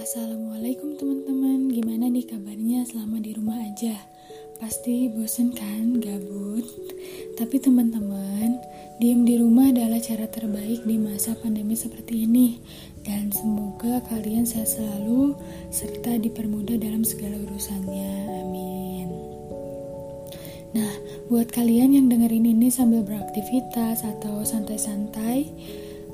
Assalamualaikum teman-teman, gimana nih kabarnya selama di rumah aja? Pasti bosen kan, gabut? Tapi teman-teman, diem di rumah adalah cara terbaik di masa pandemi seperti ini. Dan semoga kalian sehat selalu, serta dipermudah dalam segala urusannya, amin. Nah, buat kalian yang dengerin ini sambil beraktivitas atau santai-santai,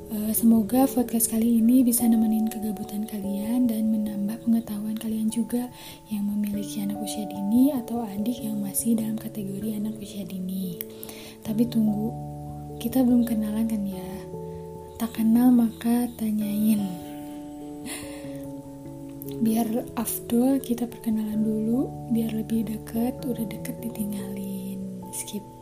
semoga podcast kali ini bisa nemenin kegabutan kalian dan menambah pengetahuan kalian juga yang memiliki anak usia dini atau adik yang masih dalam kategori anak usia dini. Tapi tunggu, kita belum kenalan kan ya? Tak kenal maka tanyain. Biar afdol kita perkenalan dulu, biar lebih deket, udah deket ditinggalin. Skip.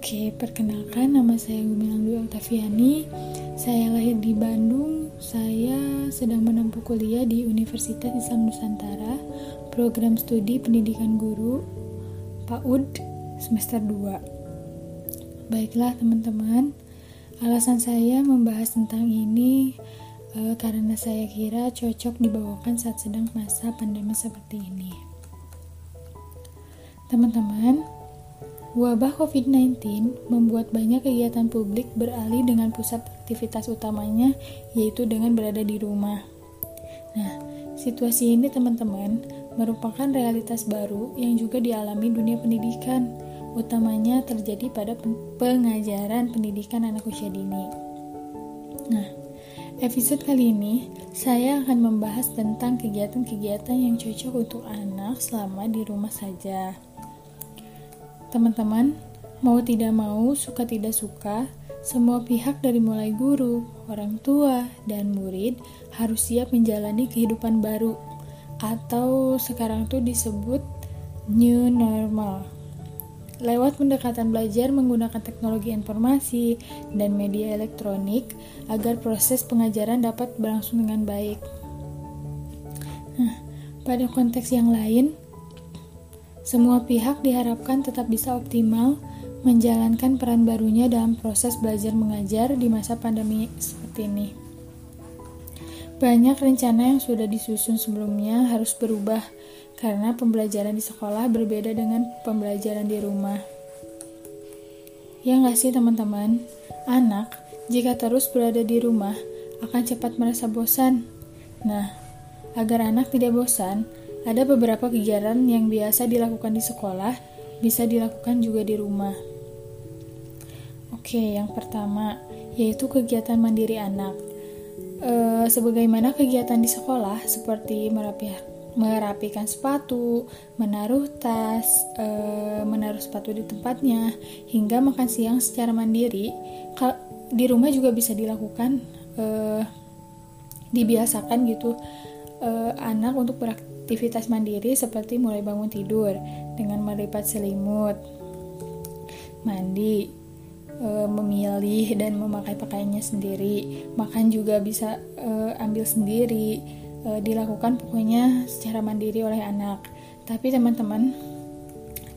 Oke, perkenalkan nama saya Gumilang Dwi Oktaviani. Saya lahir di Bandung. Saya sedang menempuh kuliah di Universitas Islam Nusantara, program studi pendidikan guru PAUD semester 2. Baiklah teman-teman, alasan saya membahas tentang ini uh, karena saya kira cocok dibawakan saat sedang masa pandemi seperti ini. Teman-teman, Wabah COVID-19 membuat banyak kegiatan publik beralih dengan pusat aktivitas utamanya, yaitu dengan berada di rumah. Nah, situasi ini, teman-teman, merupakan realitas baru yang juga dialami dunia pendidikan, utamanya terjadi pada pengajaran pendidikan anak usia dini. Nah, episode kali ini saya akan membahas tentang kegiatan-kegiatan yang cocok untuk anak selama di rumah saja. Teman-teman, mau tidak mau, suka tidak suka, semua pihak dari mulai guru, orang tua, dan murid harus siap menjalani kehidupan baru atau sekarang tuh disebut new normal. Lewat pendekatan belajar menggunakan teknologi informasi dan media elektronik agar proses pengajaran dapat berlangsung dengan baik. Nah, pada konteks yang lain, semua pihak diharapkan tetap bisa optimal menjalankan peran barunya dalam proses belajar mengajar di masa pandemi seperti ini. Banyak rencana yang sudah disusun sebelumnya harus berubah karena pembelajaran di sekolah berbeda dengan pembelajaran di rumah. Ya nggak sih teman-teman? Anak jika terus berada di rumah akan cepat merasa bosan. Nah, agar anak tidak bosan, ada beberapa kegiatan yang biasa dilakukan di sekolah, bisa dilakukan juga di rumah. Oke, yang pertama yaitu kegiatan mandiri anak. E, sebagaimana kegiatan di sekolah seperti merapi, merapikan sepatu, menaruh tas, e, menaruh sepatu di tempatnya, hingga makan siang secara mandiri, di rumah juga bisa dilakukan, e, dibiasakan gitu e, anak untuk beraktivitas aktivitas mandiri seperti mulai bangun tidur dengan melipat selimut, mandi, e, memilih dan memakai pakaiannya sendiri, makan juga bisa e, ambil sendiri, e, dilakukan pokoknya secara mandiri oleh anak. Tapi teman-teman,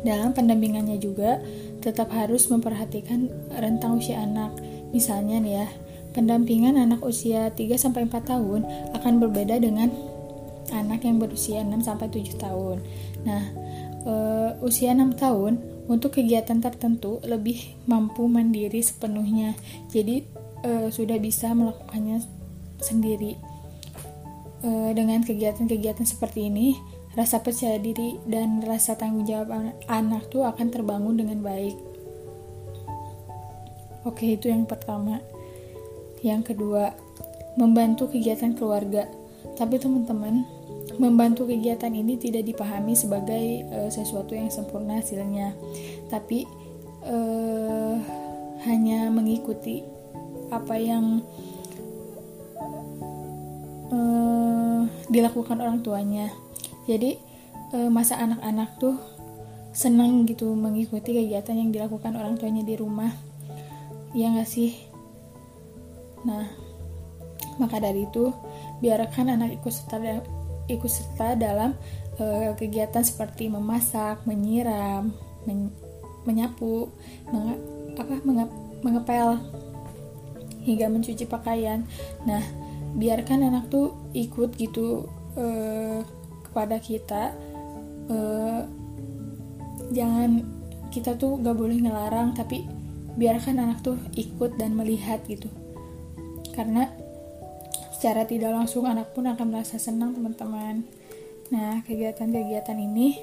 dalam pendampingannya juga tetap harus memperhatikan rentang usia anak. Misalnya nih ya, pendampingan anak usia 3 4 tahun akan berbeda dengan anak yang berusia 6 sampai 7 tahun. Nah, uh, usia 6 tahun untuk kegiatan tertentu lebih mampu mandiri sepenuhnya. Jadi uh, sudah bisa melakukannya sendiri. Uh, dengan kegiatan-kegiatan seperti ini, rasa percaya diri dan rasa tanggung jawab anak tuh akan terbangun dengan baik. Oke, itu yang pertama. Yang kedua, membantu kegiatan keluarga. Tapi teman-teman, membantu kegiatan ini tidak dipahami sebagai uh, sesuatu yang sempurna hasilnya, tapi uh, hanya mengikuti apa yang uh, dilakukan orang tuanya. Jadi uh, masa anak-anak tuh senang gitu mengikuti kegiatan yang dilakukan orang tuanya di rumah. Ya nggak sih? Nah, maka dari itu biarkan anak ikut serta ikut serta dalam uh, kegiatan seperti memasak, menyiram, men menyapu, menge apa menge mengepel hingga mencuci pakaian. Nah, biarkan anak tuh ikut gitu uh, kepada kita uh, jangan kita tuh gak boleh ngelarang tapi biarkan anak tuh ikut dan melihat gitu karena secara tidak langsung anak pun akan merasa senang teman-teman. Nah kegiatan-kegiatan ini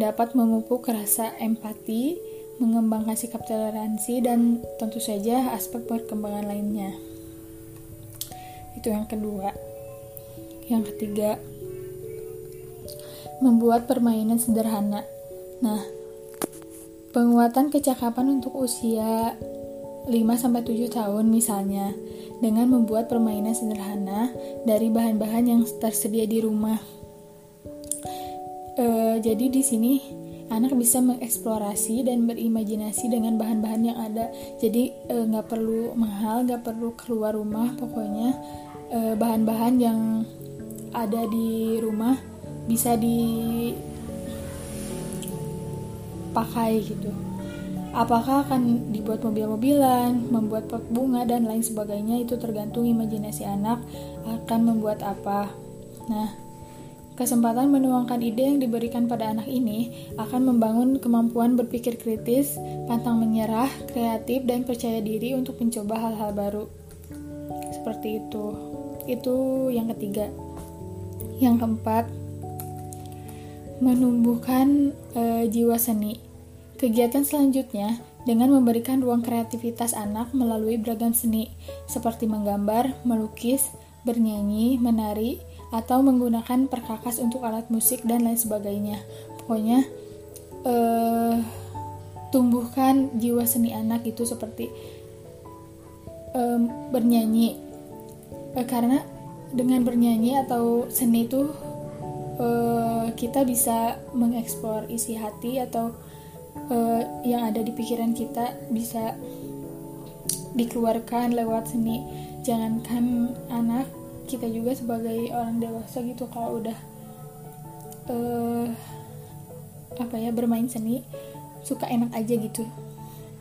dapat memupuk rasa empati mengembangkan sikap toleransi dan tentu saja aspek perkembangan lainnya. Itu yang kedua. Yang ketiga membuat permainan sederhana. Nah Penguatan kecakapan untuk usia 5-7 tahun misalnya, dengan membuat permainan sederhana dari bahan-bahan yang tersedia di rumah. E, jadi di sini anak bisa mengeksplorasi dan berimajinasi dengan bahan-bahan yang ada. Jadi e, nggak e, perlu mahal, nggak perlu keluar rumah, pokoknya e, bahan-bahan yang ada di rumah bisa di pakai gitu. Apakah akan dibuat mobil-mobilan, membuat pot bunga dan lain sebagainya itu tergantung imajinasi anak akan membuat apa. Nah, kesempatan menuangkan ide yang diberikan pada anak ini akan membangun kemampuan berpikir kritis, pantang menyerah, kreatif dan percaya diri untuk mencoba hal-hal baru. Seperti itu. Itu yang ketiga. Yang keempat, menumbuhkan e, jiwa seni. Kegiatan selanjutnya dengan memberikan ruang kreativitas anak melalui beragam seni seperti menggambar, melukis, bernyanyi, menari, atau menggunakan perkakas untuk alat musik dan lain sebagainya. Pokoknya eh, tumbuhkan jiwa seni anak itu seperti eh, bernyanyi eh, karena dengan bernyanyi atau seni itu eh, kita bisa mengeksplor isi hati atau uh, yang ada di pikiran kita bisa dikeluarkan lewat seni. Jangankan anak kita juga sebagai orang dewasa gitu kalau udah uh, apa ya bermain seni suka enak aja gitu.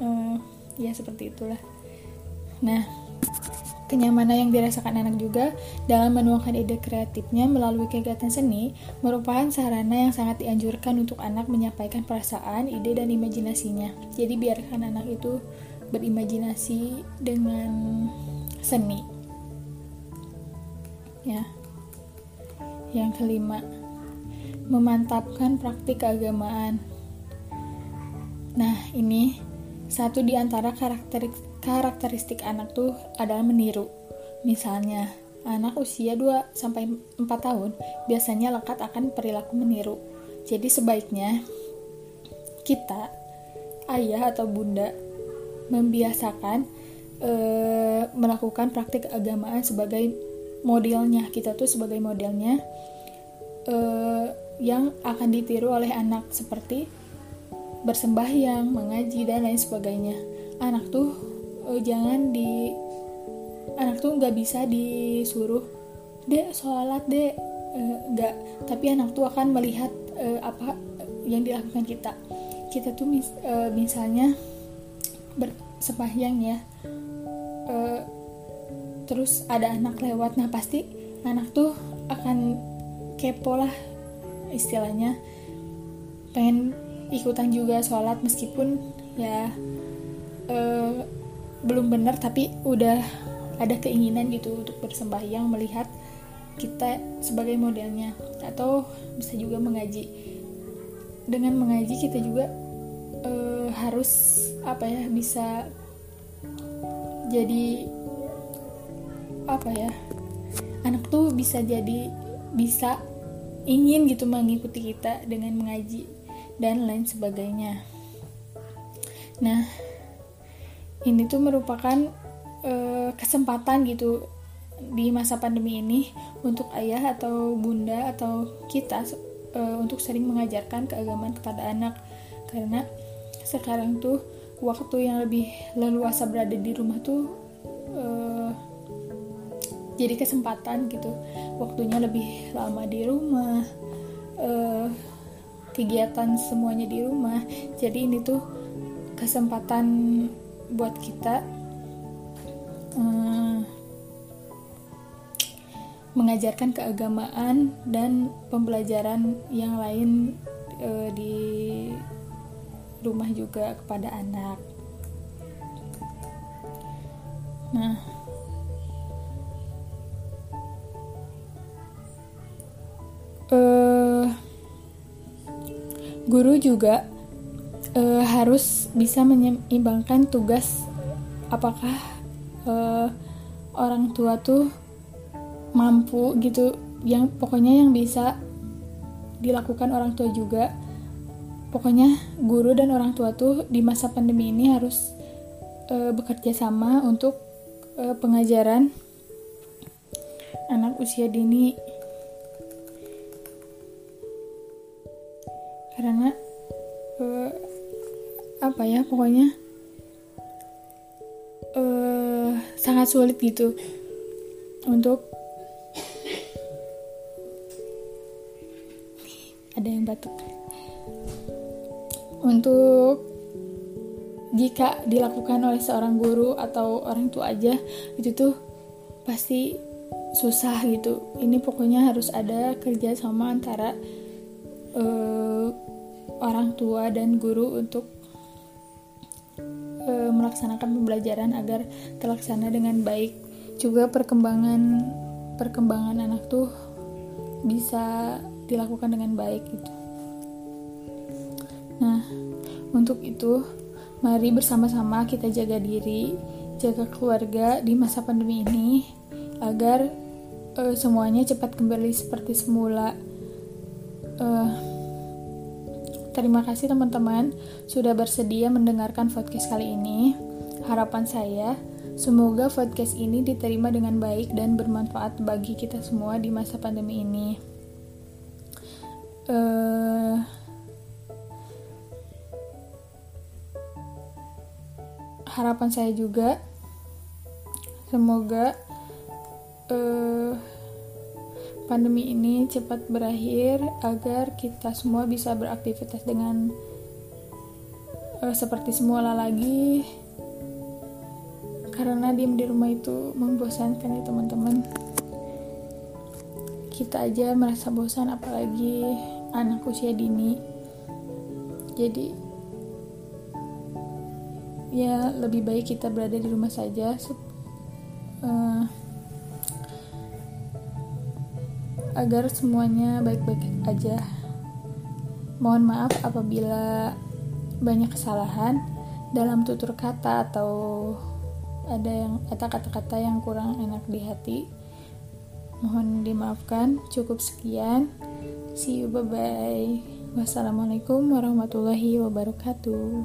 Uh, ya seperti itulah. Nah Kenyamanan yang dirasakan anak juga dalam menuangkan ide kreatifnya melalui kegiatan seni merupakan sarana yang sangat dianjurkan untuk anak menyampaikan perasaan, ide, dan imajinasinya. Jadi biarkan anak itu berimajinasi dengan seni. Ya. Yang kelima, memantapkan praktik keagamaan. Nah, ini satu di antara karakteristik karakteristik anak tuh adalah meniru. Misalnya, anak usia 2 sampai 4 tahun biasanya lekat akan perilaku meniru. Jadi sebaiknya kita ayah atau bunda membiasakan e, melakukan praktik keagamaan sebagai modelnya. Kita tuh sebagai modelnya e, yang akan ditiru oleh anak seperti bersembahyang, mengaji dan lain sebagainya. Anak tuh uh, jangan di anak tuh nggak bisa disuruh dek sholat dek. Uh, nggak. Tapi anak tuh akan melihat uh, apa yang dilakukan kita. Kita tuh mis uh, misalnya bersembahyang ya. Uh, terus ada anak lewat. Nah pasti anak tuh akan kepo lah istilahnya. Pengen ikutan juga sholat meskipun ya uh, belum benar tapi udah ada keinginan gitu untuk bersembahyang melihat kita sebagai modelnya. Atau bisa juga mengaji. Dengan mengaji kita juga uh, harus apa ya bisa jadi apa ya anak tuh bisa jadi bisa ingin gitu mengikuti kita dengan mengaji dan lain sebagainya. Nah ini tuh merupakan uh, kesempatan gitu di masa pandemi ini untuk ayah atau bunda atau kita uh, untuk sering mengajarkan keagamaan kepada anak. Karena sekarang tuh waktu yang lebih leluasa berada di rumah tuh uh, jadi kesempatan gitu. Waktunya lebih lama di rumah uh, kegiatan semuanya di rumah. Jadi ini tuh kesempatan buat kita um, mengajarkan keagamaan dan pembelajaran yang lain e, di rumah juga kepada anak. Nah, e, guru juga harus bisa menyeimbangkan tugas. Apakah e, orang tua tuh mampu gitu yang pokoknya yang bisa dilakukan orang tua juga. Pokoknya guru dan orang tua tuh di masa pandemi ini harus e, bekerja sama untuk e, pengajaran anak usia dini. Karena e, apa ya pokoknya? E, sangat sulit gitu untuk ada yang batuk. Untuk jika dilakukan oleh seorang guru atau orang tua aja itu tuh pasti susah gitu. Ini pokoknya harus ada kerja sama antara uh, orang tua dan guru untuk melaksanakan pembelajaran agar terlaksana dengan baik juga perkembangan perkembangan anak tuh bisa dilakukan dengan baik gitu. Nah, untuk itu mari bersama-sama kita jaga diri, jaga keluarga di masa pandemi ini agar uh, semuanya cepat kembali seperti semula. Uh, terima kasih teman-teman sudah bersedia mendengarkan podcast kali ini. Harapan saya Semoga podcast ini diterima dengan baik dan bermanfaat bagi kita semua di masa pandemi ini uh, harapan saya juga semoga uh, pandemi ini cepat berakhir agar kita semua bisa beraktivitas dengan uh, seperti semula lagi. Karena diem di rumah itu membosankan ya teman-teman. Kita aja merasa bosan apalagi anak usia dini. Jadi ya lebih baik kita berada di rumah saja uh, agar semuanya baik-baik aja mohon maaf apabila banyak kesalahan dalam tutur kata atau ada yang ada kata-kata yang kurang enak di hati Mohon dimaafkan, cukup sekian. See you, bye-bye. Wassalamualaikum warahmatullahi wabarakatuh.